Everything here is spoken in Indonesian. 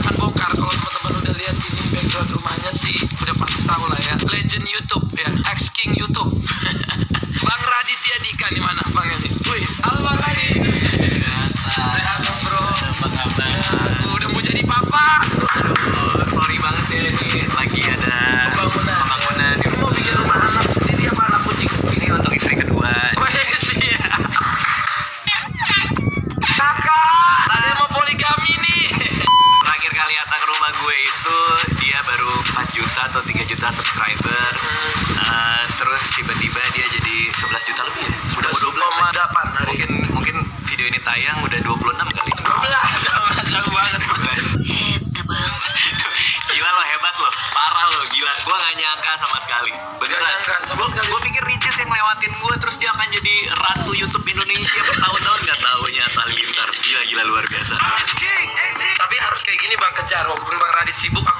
akan bongkar. Kalau teman-teman udah lihat ini background rumahnya sih udah pasti tahu lah ya. Legend YouTube ya. Ex king YouTube. Bang Raditya Dika di mana? Bang ini wih halo Bang Radit sehat dong bro. Udah mau jadi papa. Aduh, sorry banget ya ini lagi ada pembangunan. Gue itu dia baru 4 juta atau 3 juta subscriber. Eh, terus tiba-tiba dia jadi 11 juta lebih ya. Udah mau 12 koma lagi. delapan hari Mungkin mungkin video ini tayang udah 26 kali. 12 jauh banget 12. Gila lo hebat lo, parah lo gila. Gue gak nyangka sama sekali. Beneran. Gue pikir Ricis yang lewatin gue terus dia akan jadi ratu YouTube Indonesia bertahun-tahun nggak taunya Halilintar. Gila gila luar biasa. Tapi harus kayak gini bang kejar Walaupun bang Radit sibuk